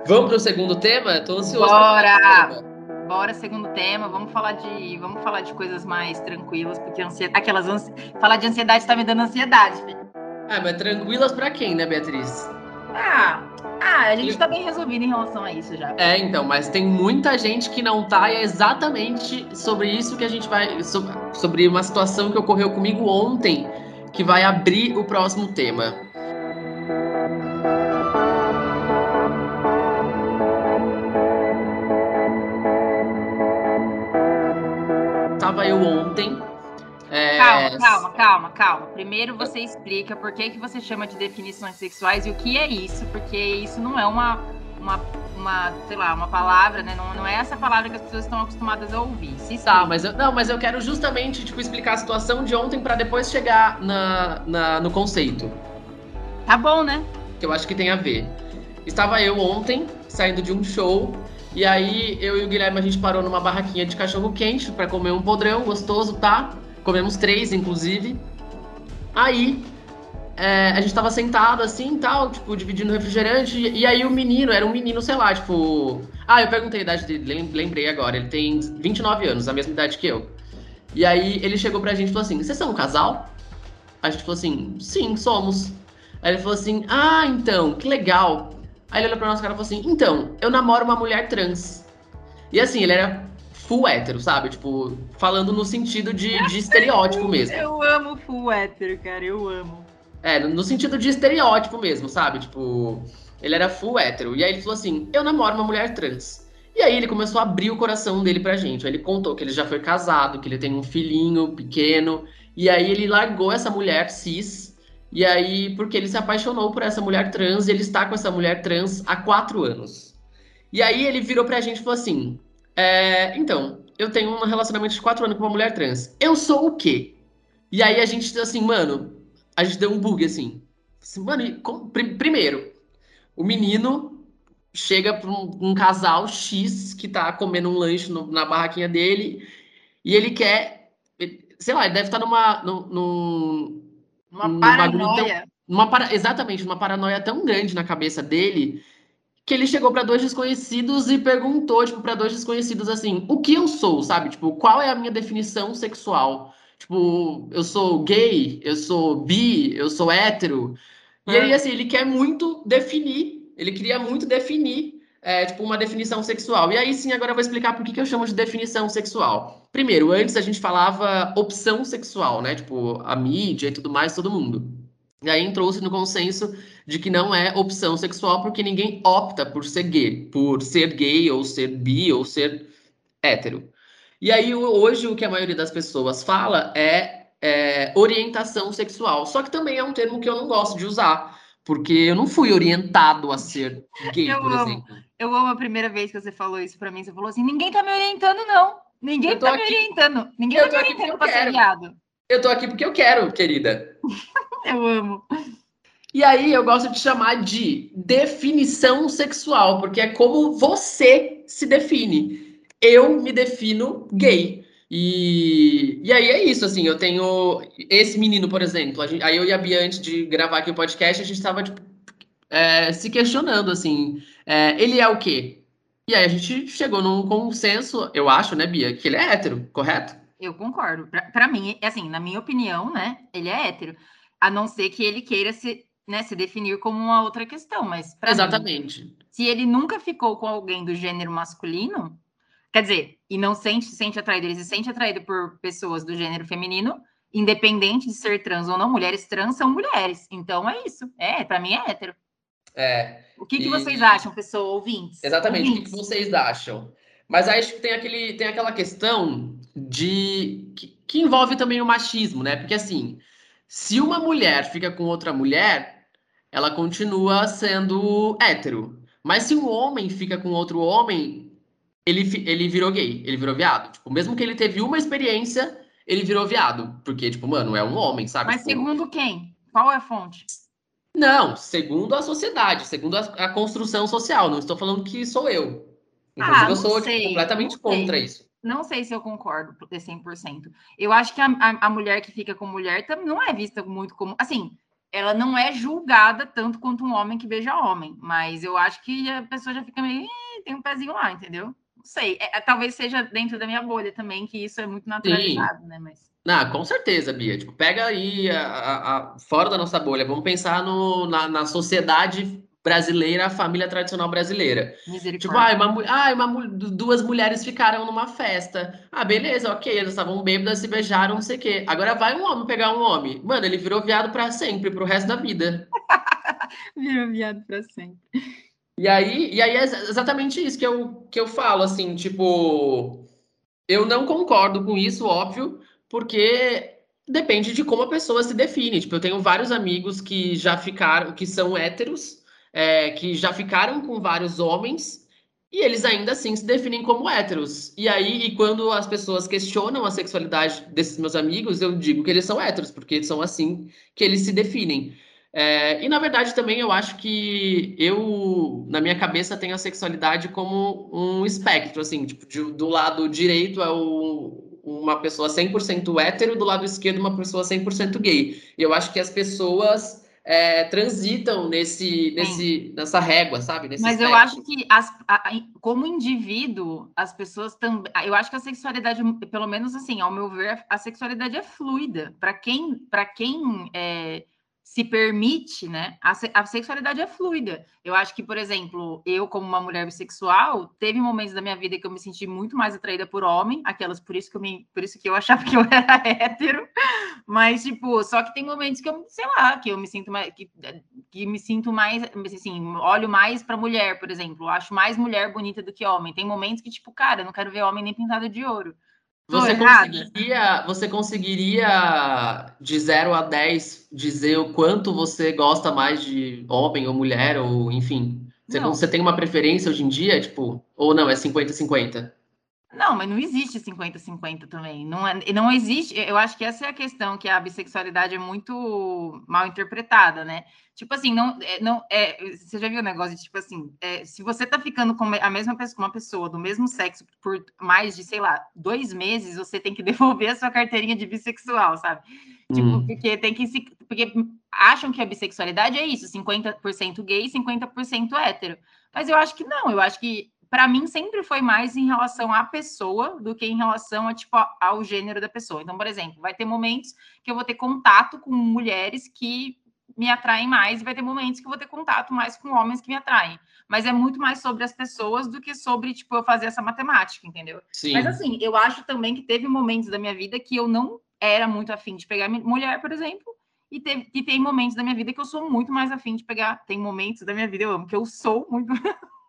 Vamos para o segundo tema? Tô ansioso. Bora! Bora, segundo tema. Vamos falar de, vamos falar de coisas mais tranquilas, porque ansiedade, aquelas ansi... falar de ansiedade está me dando ansiedade. Filho. Ah, mas tranquilas para quem, né, Beatriz? Ah, ah, a gente está bem resolvido em relação a isso já. É, então, mas tem muita gente que não tá e é exatamente sobre isso que a gente vai sobre, uma situação que ocorreu comigo ontem que vai abrir o próximo tema. Estava eu ontem. É... Calma, calma, calma, calma. Primeiro você explica por que, que você chama de definições sexuais e o que é isso, porque isso não é uma, uma, uma sei lá, uma palavra, né? Não, não é essa palavra que as pessoas estão acostumadas a ouvir. Se tá, mas eu, não, mas eu quero justamente tipo, explicar a situação de ontem para depois chegar na, na, no conceito. Tá bom, né? Que eu acho que tem a ver. Estava eu ontem, saindo de um show, e aí eu e o Guilherme a gente parou numa barraquinha de cachorro quente para comer um podrão gostoso, tá? Comemos três, inclusive. Aí é, a gente tava sentado assim tal, tipo, dividindo refrigerante. E aí o menino, era um menino, sei lá, tipo. Ah, eu perguntei a idade dele, lembrei agora. Ele tem 29 anos, a mesma idade que eu. E aí ele chegou pra gente e falou assim: Vocês são um casal? A gente falou assim: Sim, somos. Aí ele falou assim: Ah, então, que legal. Aí ele olhou pra nossa cara e falou assim: Então, eu namoro uma mulher trans. E assim, ele era full hétero, sabe? Tipo, falando no sentido de, de estereótipo mesmo. Eu amo full hétero, cara, eu amo. É, no sentido de estereótipo mesmo, sabe? Tipo, ele era full hétero. E aí ele falou assim: Eu namoro uma mulher trans. E aí ele começou a abrir o coração dele pra gente. Aí ele contou que ele já foi casado, que ele tem um filhinho pequeno. E aí ele largou essa mulher cis e aí, porque ele se apaixonou por essa mulher trans, e ele está com essa mulher trans há quatro anos. E aí ele virou pra gente e falou assim: é, então, eu tenho um relacionamento de quatro anos com uma mulher trans. Eu sou o quê? E aí a gente, assim, mano, a gente deu um bug assim. assim mano, como, pr primeiro, o menino chega pra um, um, casal X que tá comendo um lanche no, na barraquinha dele e ele quer, sei lá, ele deve estar tá numa, num, uma paranoia. uma para... Exatamente, uma paranoia tão grande na cabeça dele que ele chegou para dois desconhecidos e perguntou, tipo, para dois desconhecidos assim: o que eu sou, sabe? Tipo, qual é a minha definição sexual? Tipo, eu sou gay, eu sou bi, eu sou hétero. E aí, assim, ele quer muito definir, ele queria muito definir é, tipo, uma definição sexual. E aí sim, agora eu vou explicar por que, que eu chamo de definição sexual. Primeiro, antes a gente falava opção sexual, né? Tipo, a mídia e tudo mais, todo mundo. E aí entrou-se no consenso de que não é opção sexual porque ninguém opta por ser gay, por ser gay ou ser bi ou ser hétero. E aí hoje o que a maioria das pessoas fala é, é orientação sexual. Só que também é um termo que eu não gosto de usar, porque eu não fui orientado a ser gay, eu por amo. exemplo. Eu amo a primeira vez que você falou isso para mim. Você falou assim: ninguém tá me orientando, não. Ninguém tá aqui... me orientando. Ninguém eu tá me orientando pra ser viado. Eu tô aqui porque eu quero, querida. eu amo. E aí eu gosto de chamar de definição sexual, porque é como você se define. Eu me defino gay. E, e aí é isso, assim, eu tenho esse menino, por exemplo. Gente, aí eu e a Bia, antes de gravar aqui o podcast, a gente estava tipo, é, se questionando assim, é, ele é o quê? E aí a gente chegou num consenso, eu acho, né, Bia, que ele é hétero, correto? Eu concordo. Para mim, assim, na minha opinião, né, ele é hétero. A não ser que ele queira se, né, se definir como uma outra questão, mas Exatamente. Mim, se ele nunca ficou com alguém do gênero masculino, quer dizer, e não sente, sente atraído, ele se sente atraído por pessoas do gênero feminino, independente de ser trans ou não, mulheres trans são mulheres. Então é isso. É, para mim é hétero. É. O que, que vocês acham, pessoal, ouvintes? Exatamente, ouvintes. o que, que vocês acham? Mas acho que tem, aquele, tem aquela questão de que, que, envolve também o machismo, né? Porque assim, se uma mulher fica com outra mulher, ela continua sendo hétero. Mas se um homem fica com outro homem, ele, ele virou gay, ele virou viado. Tipo, mesmo que ele teve uma experiência, ele virou viado. Porque, tipo, mano, é um homem, sabe? Mas tipo, segundo quem? Qual é a fonte? Não, segundo a sociedade, segundo a, a construção social. Não estou falando que sou eu. Inclusive, ah, eu sou tipo, sei, completamente contra isso. Não sei se eu concordo por 100%. Eu acho que a, a, a, mulher que fica com mulher também não é vista muito como. Assim, ela não é julgada tanto quanto um homem que beija homem. Mas eu acho que a pessoa já fica meio. tem um pezinho lá, entendeu? Não sei. É, talvez seja dentro da minha bolha também, que isso é muito naturalizado, Sim. né? Mas. Não, com certeza, Bia. Tipo, pega aí a, a, a, fora da nossa bolha. Vamos pensar no, na, na sociedade brasileira, a família tradicional brasileira. Tipo, ah, uma, ah uma, duas mulheres ficaram numa festa. Ah, beleza, ok, elas estavam bêbadas, se beijaram, não sei o quê. Agora vai um homem pegar um homem. Mano, ele virou viado para sempre, pro resto da vida. virou viado para sempre. E aí, e aí é exatamente isso que eu, que eu falo, assim, tipo, eu não concordo com isso, óbvio, porque depende de como a pessoa se define. Tipo, eu tenho vários amigos que já ficaram, que são héteros, é, que já ficaram com vários homens e eles ainda assim se definem como héteros. E aí, e quando as pessoas questionam a sexualidade desses meus amigos, eu digo que eles são héteros, porque são assim que eles se definem. É, e na verdade também eu acho que eu, na minha cabeça, tenho a sexualidade como um espectro, assim, tipo, de, do lado direito é o, uma pessoa 100% hétero, do lado esquerdo uma pessoa 100% gay. E eu acho que as pessoas é, transitam nesse, nesse, nessa régua, sabe? Nesse Mas eu acho que, as, a, como indivíduo, as pessoas também. Eu acho que a sexualidade, pelo menos assim, ao meu ver, a sexualidade é fluida. Para quem, para quem é, se permite, né? A, a, sexualidade é fluida. Eu acho que, por exemplo, eu, como uma mulher bissexual, teve momentos da minha vida que eu me senti muito mais atraída por homem, aquelas por isso que eu me, por isso que eu achava que eu era hétero, mas tipo, só que tem momentos que eu, sei lá, que eu me sinto mais que, que me sinto mais assim, olho mais para mulher, por exemplo, acho mais mulher bonita do que homem. Tem momentos que tipo, cara, eu não quero ver homem nem pintado de ouro. Você conseguiria, você conseguiria, de 0 a 10, dizer o quanto você gosta mais de homem ou mulher, ou enfim? Você, você tem uma preferência hoje em dia, tipo, ou não, é 50-50? Não, mas não existe 50-50 também. Não, é, não existe. Eu acho que essa é a questão, que a bissexualidade é muito mal interpretada, né? Tipo assim, não, é, não é, você já viu o negócio de tipo assim, é, se você tá ficando com a mesma pessoa, uma pessoa do mesmo sexo por mais de, sei lá, dois meses, você tem que devolver a sua carteirinha de bissexual, sabe? Tipo, hum. porque tem que se. Porque acham que a bissexualidade é isso, 50% gay, 50% hétero. Mas eu acho que não, eu acho que para mim sempre foi mais em relação à pessoa do que em relação a, tipo, ao gênero da pessoa. Então, por exemplo, vai ter momentos que eu vou ter contato com mulheres que me atraem mais, e vai ter momentos que eu vou ter contato mais com homens que me atraem. Mas é muito mais sobre as pessoas do que sobre, tipo, eu fazer essa matemática, entendeu? Sim. Mas assim, eu acho também que teve momentos da minha vida que eu não era muito afim de pegar mulher, por exemplo, e, teve, e tem momentos da minha vida que eu sou muito mais afim de pegar. Tem momentos da minha vida, eu amo, que eu sou muito.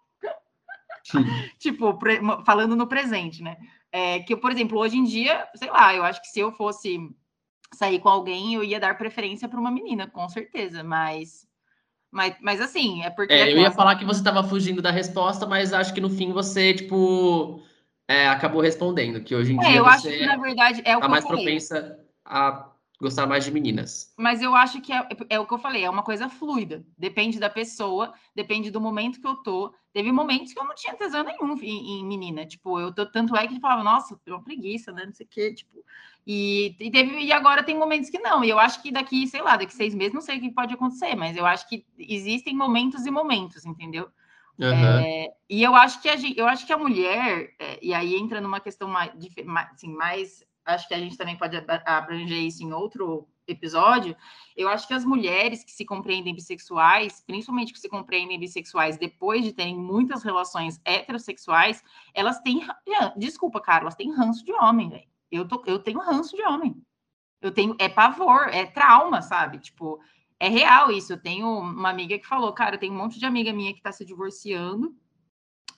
tipo, falando no presente, né? É, que, por exemplo, hoje em dia, sei lá, eu acho que se eu fosse sair com alguém, eu ia dar preferência para uma menina, com certeza, mas. Mas, mas assim, é porque. É, eu ia falar que você estava fugindo da resposta, mas acho que no fim você, tipo, é, acabou respondendo, que hoje em é, dia eu você acho que, na verdade, é o tá mais propensa a gostar mais de meninas. Mas eu acho que é, é, o que eu falei, é uma coisa fluida. Depende da pessoa, depende do momento que eu tô. Teve momentos que eu não tinha tesão nenhum em, em menina. Tipo, eu tô, tanto é que falava, nossa, uma preguiça, né? Não sei o quê, tipo. E, e, teve, e agora tem momentos que não. E eu acho que daqui, sei lá, daqui seis meses, não sei o que pode acontecer, mas eu acho que existem momentos e momentos, entendeu? Uhum. É, e eu acho que a gente, eu acho que a mulher, é, e aí entra numa questão mais, assim, mais acho que a gente também pode abranger isso em outro episódio. Eu acho que as mulheres que se compreendem bissexuais, principalmente que se compreendem bissexuais depois de terem muitas relações heterossexuais, elas têm. Desculpa, cara, elas têm ranço de homem, velho. Eu, eu tenho ranço de homem. Eu tenho. É pavor, é trauma, sabe? Tipo, é real isso. Eu tenho uma amiga que falou, cara, tem um monte de amiga minha que tá se divorciando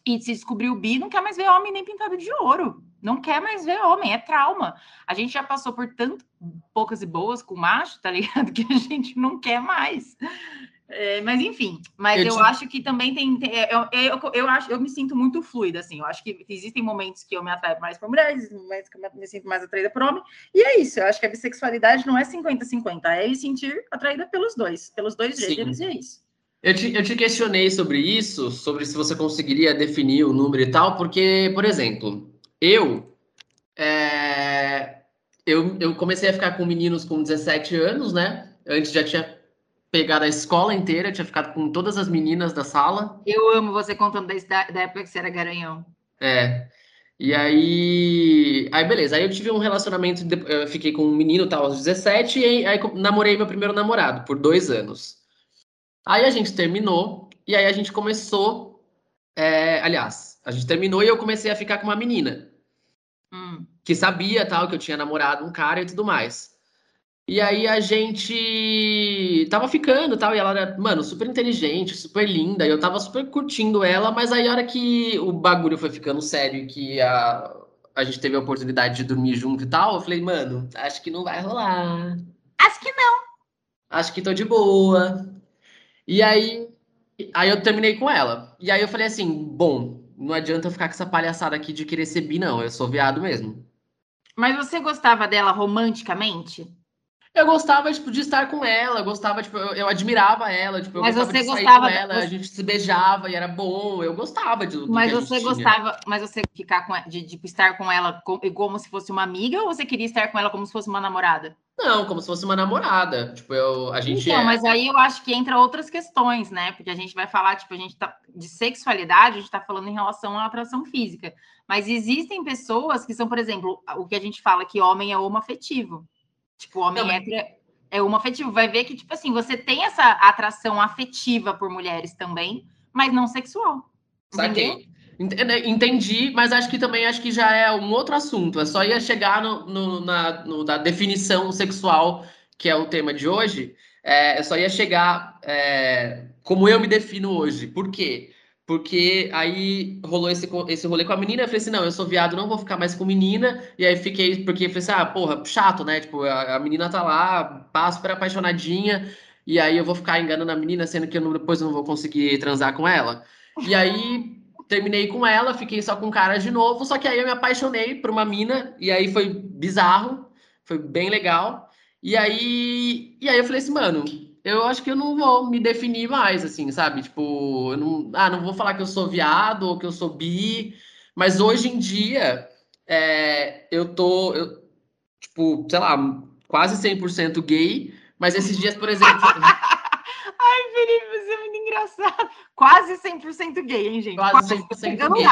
e se descobriu bi, não quer mais ver homem nem pintado de ouro. Não quer mais ver homem, é trauma. A gente já passou por tanto poucas e boas com macho, tá ligado? Que a gente não quer mais. É, mas enfim, mas eu, eu te... acho que também tem. É, eu, eu, eu, acho, eu me sinto muito fluida, assim. Eu acho que existem momentos que eu me atraio mais por mulheres, momentos que eu me sinto mais atraída por homem. E é isso, eu acho que a bissexualidade não é 50-50, é me sentir atraída pelos dois, pelos dois gêneros, e é isso. Eu te, eu te questionei sobre isso, sobre se você conseguiria definir o número e tal, porque, por exemplo, eu, é, eu, eu comecei a ficar com meninos com 17 anos, né? Antes já tinha pegado a escola inteira, tinha ficado com todas as meninas da sala. Eu amo você contando da, da época que você era garanhão. É. E aí, aí beleza, aí eu tive um relacionamento, eu fiquei com um menino tal aos 17 e aí, aí namorei meu primeiro namorado por dois anos. Aí a gente terminou, e aí a gente começou. É, aliás, a gente terminou e eu comecei a ficar com uma menina. Hum. Que sabia tal, que eu tinha namorado um cara e tudo mais. E aí a gente tava ficando tal, e ela era, mano, super inteligente, super linda, e eu tava super curtindo ela, mas aí a hora que o bagulho foi ficando sério e que a, a gente teve a oportunidade de dormir junto e tal, eu falei, mano, acho que não vai rolar. Acho que não. Acho que tô de boa. E aí, aí eu terminei com ela. E aí eu falei assim, bom, não adianta eu ficar com essa palhaçada aqui de querer ser bi, não. Eu sou viado mesmo. Mas você gostava dela romanticamente? Eu gostava, tipo, de estar com ela, gostava, tipo, eu, eu admirava ela, tipo, eu mas gostava você de gostava, com ela, a gente se beijava e era bom, eu gostava de Mas você gostava, tinha. mas você ficar com de, de estar com ela como, como se fosse uma amiga ou você queria estar com ela como se fosse uma namorada? Não, como se fosse uma namorada. Tipo, eu, a gente. Então, é... mas aí eu acho que entra outras questões, né? Porque a gente vai falar, tipo, a gente tá de sexualidade, a gente tá falando em relação à atração física. Mas existem pessoas que são, por exemplo, o que a gente fala que homem é homoafetivo. Tipo, homem Não, hétero é, é homoafetivo. Vai ver que, tipo assim, você tem essa atração afetiva por mulheres também, mas não sexual. Saquei. Né, entendi, mas acho que também acho que já é um outro assunto. É só ia chegar no, no, na, no, na definição sexual, que é o tema de hoje. É, só ia chegar é, como eu me defino hoje. Por quê? Porque aí rolou esse, esse rolê com a menina, eu falei assim, não, eu sou viado, não vou ficar mais com menina, e aí fiquei, porque eu falei assim, ah, porra, chato, né, tipo, a, a menina tá lá, pá, super apaixonadinha, e aí eu vou ficar enganando a menina, sendo que eu não, depois eu não vou conseguir transar com ela. E aí terminei com ela, fiquei só com cara de novo, só que aí eu me apaixonei por uma mina, e aí foi bizarro, foi bem legal. E aí, e aí eu falei assim, mano, eu acho que eu não vou me definir mais, assim, sabe? Tipo, eu não, ah, não vou falar que eu sou viado ou que eu sou bi, mas hoje em dia, é, eu tô, eu, tipo, sei lá, quase 100% gay, mas esses dias, por exemplo... Ai, Felipe, você é muito engraçado. Quase 100% gay, hein, gente? Quase 100% gay.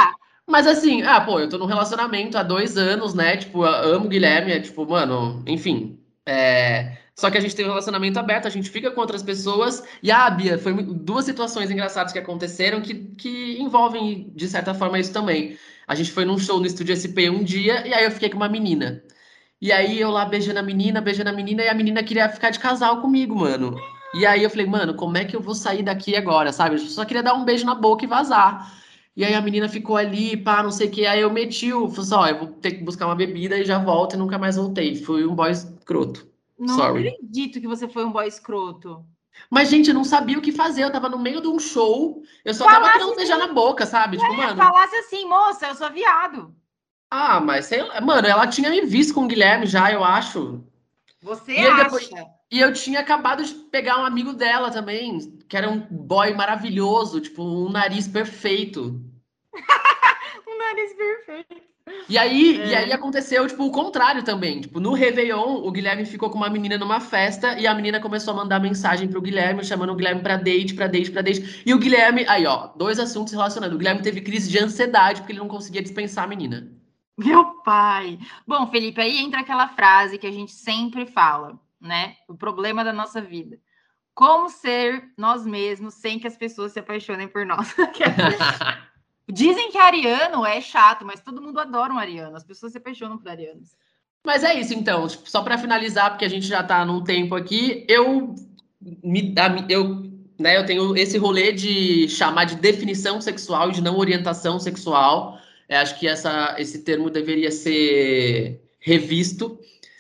Mas assim, ah, pô, eu tô num relacionamento há dois anos, né? Tipo, amo o Guilherme, é tipo, mano, enfim. É... Só que a gente tem um relacionamento aberto, a gente fica com outras pessoas. E a ah, Bia, foi duas situações engraçadas que aconteceram que, que envolvem, de certa forma, isso também. A gente foi num show no Estúdio SP um dia, e aí eu fiquei com uma menina. E aí eu lá beijando a menina, beijando a menina, e a menina queria ficar de casal comigo, mano. E aí eu falei, mano, como é que eu vou sair daqui agora, sabe? Eu só queria dar um beijo na boca e vazar. E aí a menina ficou ali, pá, não sei o que. Aí eu meti o. Falei assim, ó, eu vou ter que buscar uma bebida e já volto e nunca mais voltei. Fui um boy escroto. Não Sorry. acredito que você foi um boy escroto. Mas, gente, eu não sabia o que fazer. Eu tava no meio de um show. Eu só falasse tava querendo beijar assim, na boca, sabe? Tipo, é, mano. Falasse assim, moça, eu sou viado. Ah, mas sei lá. Mano, ela tinha me visto com o Guilherme já, eu acho. Você E, acha? depois, e eu tinha acabado de pegar um amigo dela também, que era um boy maravilhoso, tipo, um nariz perfeito. um nariz perfeito. E aí, É. e aí aconteceu, tipo, o contrário também. Tipo, no Réveillon, o Guilherme ficou com uma menina numa festa e a menina começou a mandar mensagem pro Guilherme, chamando o Guilherme pra date, pra date, pra date. E o Guilherme, aí, ó, dois assuntos relacionando. O Guilherme teve crise de ansiedade porque ele não conseguia dispensar a menina. Meu pai. Bom, Felipe, aí entra aquela frase que a gente sempre fala, né? O problema da nossa vida. Como ser nós mesmos sem que as pessoas se apaixonem por nós? Dizem que ariano é chato, mas todo mundo adora um ariano. As pessoas se apaixonam por arianos. Mas é isso, então. Tipo, só pra finalizar, porque a gente já tá num tempo aqui, eu me eu, né, eu tenho esse rolê de chamar de definição sexual e de não orientação sexual. Eu acho que essa, esse termo deveria ser revisto.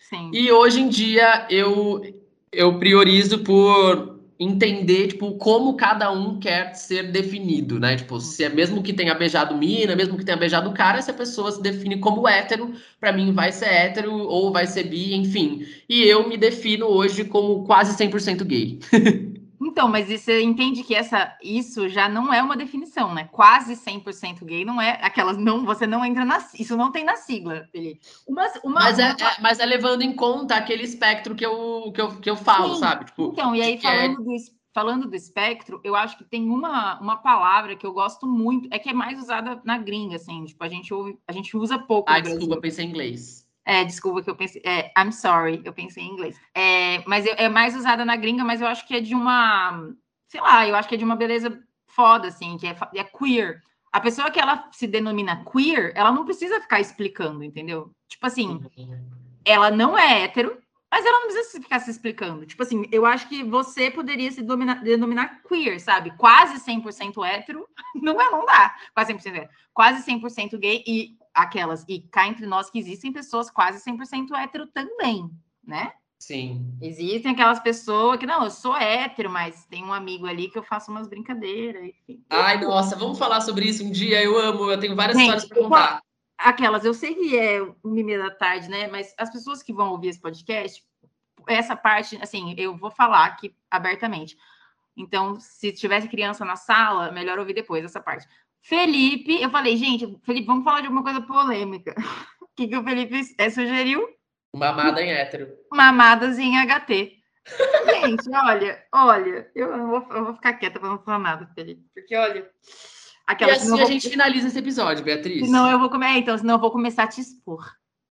Sim. E hoje em dia eu, eu priorizo por entender, tipo, como cada um quer ser definido, né? Tipo, se é mesmo que tenha beijado mina, mesmo que tenha beijado cara, se a pessoa se define como hétero, pra mim vai ser hétero ou vai ser bi, enfim. E eu me defino hoje como quase 100% gay. Então, mas você entende que essa, isso já não é uma definição, né? Quase 100% gay não é aquelas não, você não entra na, isso não tem na sigla, Felipe. Uma, uma, Mas é, uma- é- mas é levando em conta aquele espectro que eu, que eu, que eu falo, Sim. sabe? Tipo, Então, e aí é- falando, do, es- falando do espectro, eu acho que tem uma, uma palavra que eu gosto muito, é que é mais usada na gringa, assim, tipo, a gente ouve, a gente usa pouco Brasil. desculpa, pensei em inglês. É, desculpa que eu pensei. É, I'm sorry, eu pensei em inglês. É, mas eu- é mais usada na gringa, mas eu acho que é de uma. Sei lá, eu acho que é de uma beleza foda, assim, que é, é queer. A pessoa que ela se denomina queer, ela não precisa ficar explicando, entendeu? Tipo assim, ela não é hétero, mas ela não precisa ficar se explicando. Tipo assim, eu acho que você poderia se domina- denominar queer, sabe? Quase 100% hétero, não é, não dá. Quase 100% hétero. Quase 100% gay e aquelas, e cá entre nós que existem pessoas quase 100% hétero também, né? Sim. Existem aquelas pessoas que, não, eu sou hétero, mas tem um amigo ali que eu faço umas brincadeiras, enfim. Ai, nossa, vamos falar sobre isso um dia. Eu amo, eu tenho várias Gente, histórias para contar. aquelas, eu sei que é uma e meia da tarde, né? Mas as pessoas que vão ouvir esse podcast, essa parte, assim, eu vou falar aqui abertamente. Então, se tivesse criança na sala, melhor ouvir depois essa parte. Felipe, eu falei, gente, Felipe, vamos falar de alguma coisa polêmica. O que, que o Felipe eh, sugeriu? Mamada em hétero. Mamadas em HT. Gente, olha, olha, eu, eu vou, eu vou ficar quieta para não falar nada, Felipe, porque olha. E Aquela assim a gente finaliza esse episódio, Beatriz. Senão eu vou comer, então, senão eu vou começar a te expor.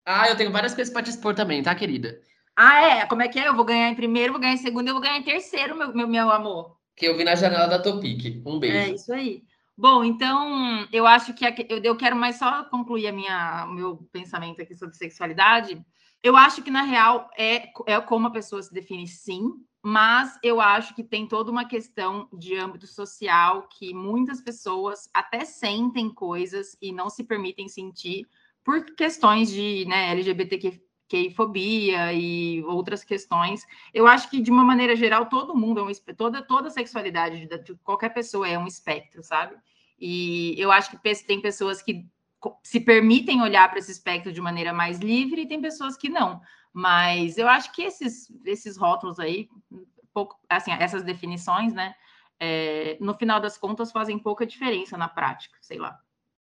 Ah, eu tenho várias coisas para te expor também, tá, querida? Ah, é? Como é que é? Eu vou ganhar em primeiro, vou ganhar em segundo, eu vou ganhar em terceiro, meu, meu, meu amor. Que eu vi na janela da Topic. Um É beijo. isso aí. Bom, então eu acho que eu, quero mais só concluir a minha, meu pensamento aqui sobre sexualidade. Eu acho que, na real, é, é como a pessoa se define, sim, mas eu acho que tem toda uma questão de âmbito social que muitas pessoas até sentem coisas e não se permitem sentir por questões de né, LGBTQI-fobia e outras questões. Eu acho que, de uma maneira geral, todo mundo é um toda toda a sexualidade de, qualquer pessoa é um espectro, sabe? E eu acho que tem pessoas que se permitem olhar para esse espectro de maneira mais livre e tem pessoas que não. Mas eu acho que esses, esses rótulos aí, pouco, assim, essas definições, né? é, no final das contas, fazem pouca diferença na prática, sei lá.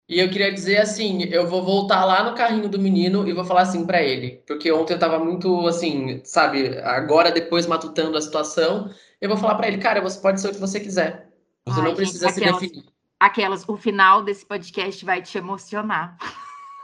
E eu queria dizer assim, eu vou voltar lá no carrinho do menino e vou falar assim pra ele, porque ontem eu tava muito assim, sabe, agora depois matutando a situação, eu vou falar pra ele, cara, você pode ser o que você quiser. Você Ai, não gente, precisa se aquelas- definir. Aquelas, o final desse podcast vai te emocionar.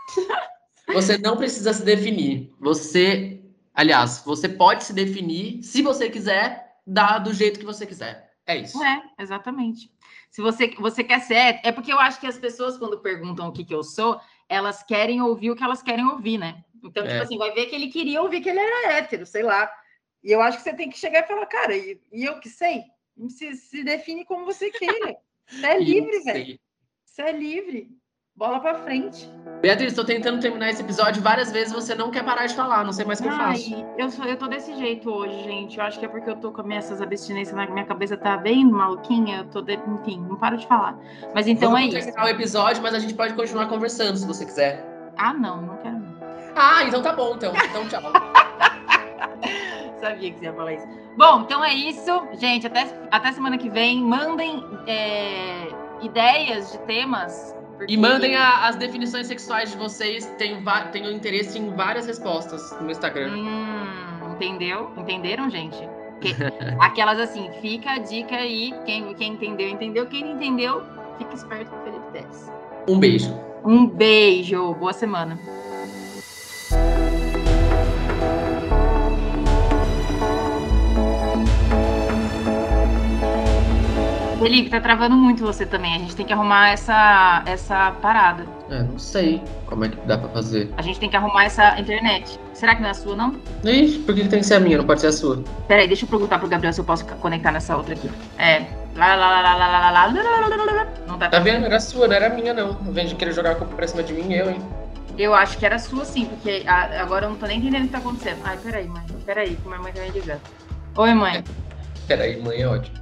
Você não precisa se definir. Você, aliás, você pode se definir se você quiser, dar do jeito que você quiser. É isso. É, exatamente. Se você, você quer ser, é porque eu acho que as pessoas, quando perguntam o que, que eu sou, elas querem ouvir o que elas querem ouvir, né? Então, É. tipo assim, vai ver que ele queria ouvir que ele era hétero, sei lá. E eu acho que você tem que chegar e falar, cara, e, e eu que sei? Se, se define como você queira. Você é livre, velho. Você é livre. Bola pra frente. Beatriz, tô tentando terminar esse episódio várias vezes, você não quer parar de falar, não sei mais o que eu faço. Eu, sou, eu tô desse jeito hoje, gente. Eu acho que é porque eu tô com essas abstinências na minha cabeça, tá bem maluquinha. Eu tô, de- enfim, não paro de falar. Mas então Vamos é isso. terminar o episódio, mas a gente pode continuar conversando se você quiser. Ah, não, não quero. Ah, então tá bom, então. Então tchau. Sabia que você ia falar isso. Bom, então é isso. Gente, até, até semana que vem. Mandem é, ideias de temas. Porque... E mandem a, as definições sexuais de vocês. Tenho, tenho interesse em várias respostas no Instagram. Hum, entendeu? Entenderam, gente? aquelas assim, fica a dica aí. Quem, quem entendeu, entendeu. Quem não entendeu, fica esperto com o Felipe 10. Um beijo. Um beijo. Boa semana. Felipe, tá travando muito você também. A gente tem que arrumar essa, essa parada. É, não sei como é que dá pra fazer. A gente tem que arrumar essa internet. Será que não é a sua, não? Ixi, por que tem que ser a minha? Não pode ser a sua. Peraí, deixa eu perguntar pro Gabriel se eu posso conectar nessa outra aqui. É. Lá, lá, lá, lá, lá, lá, lá, lá, Não tá, tá vendo? Era a sua, não era a minha, não. Invés de querer jogar a culpa pra cima de mim, eu, hein? Eu acho que era a sua, sim, porque agora eu não tô nem entendendo o que tá acontecendo. Ai, peraí, mãe. Peraí, que minha mãe tá me ligando. Oi, mãe. Peraí, mãe é ótimo.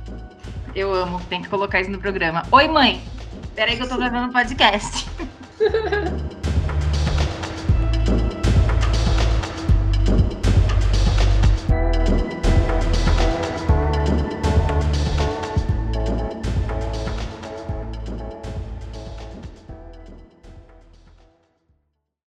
Eu amo, tem que colocar isso no programa. Oi, mãe. Peraí que eu tô gravando podcast.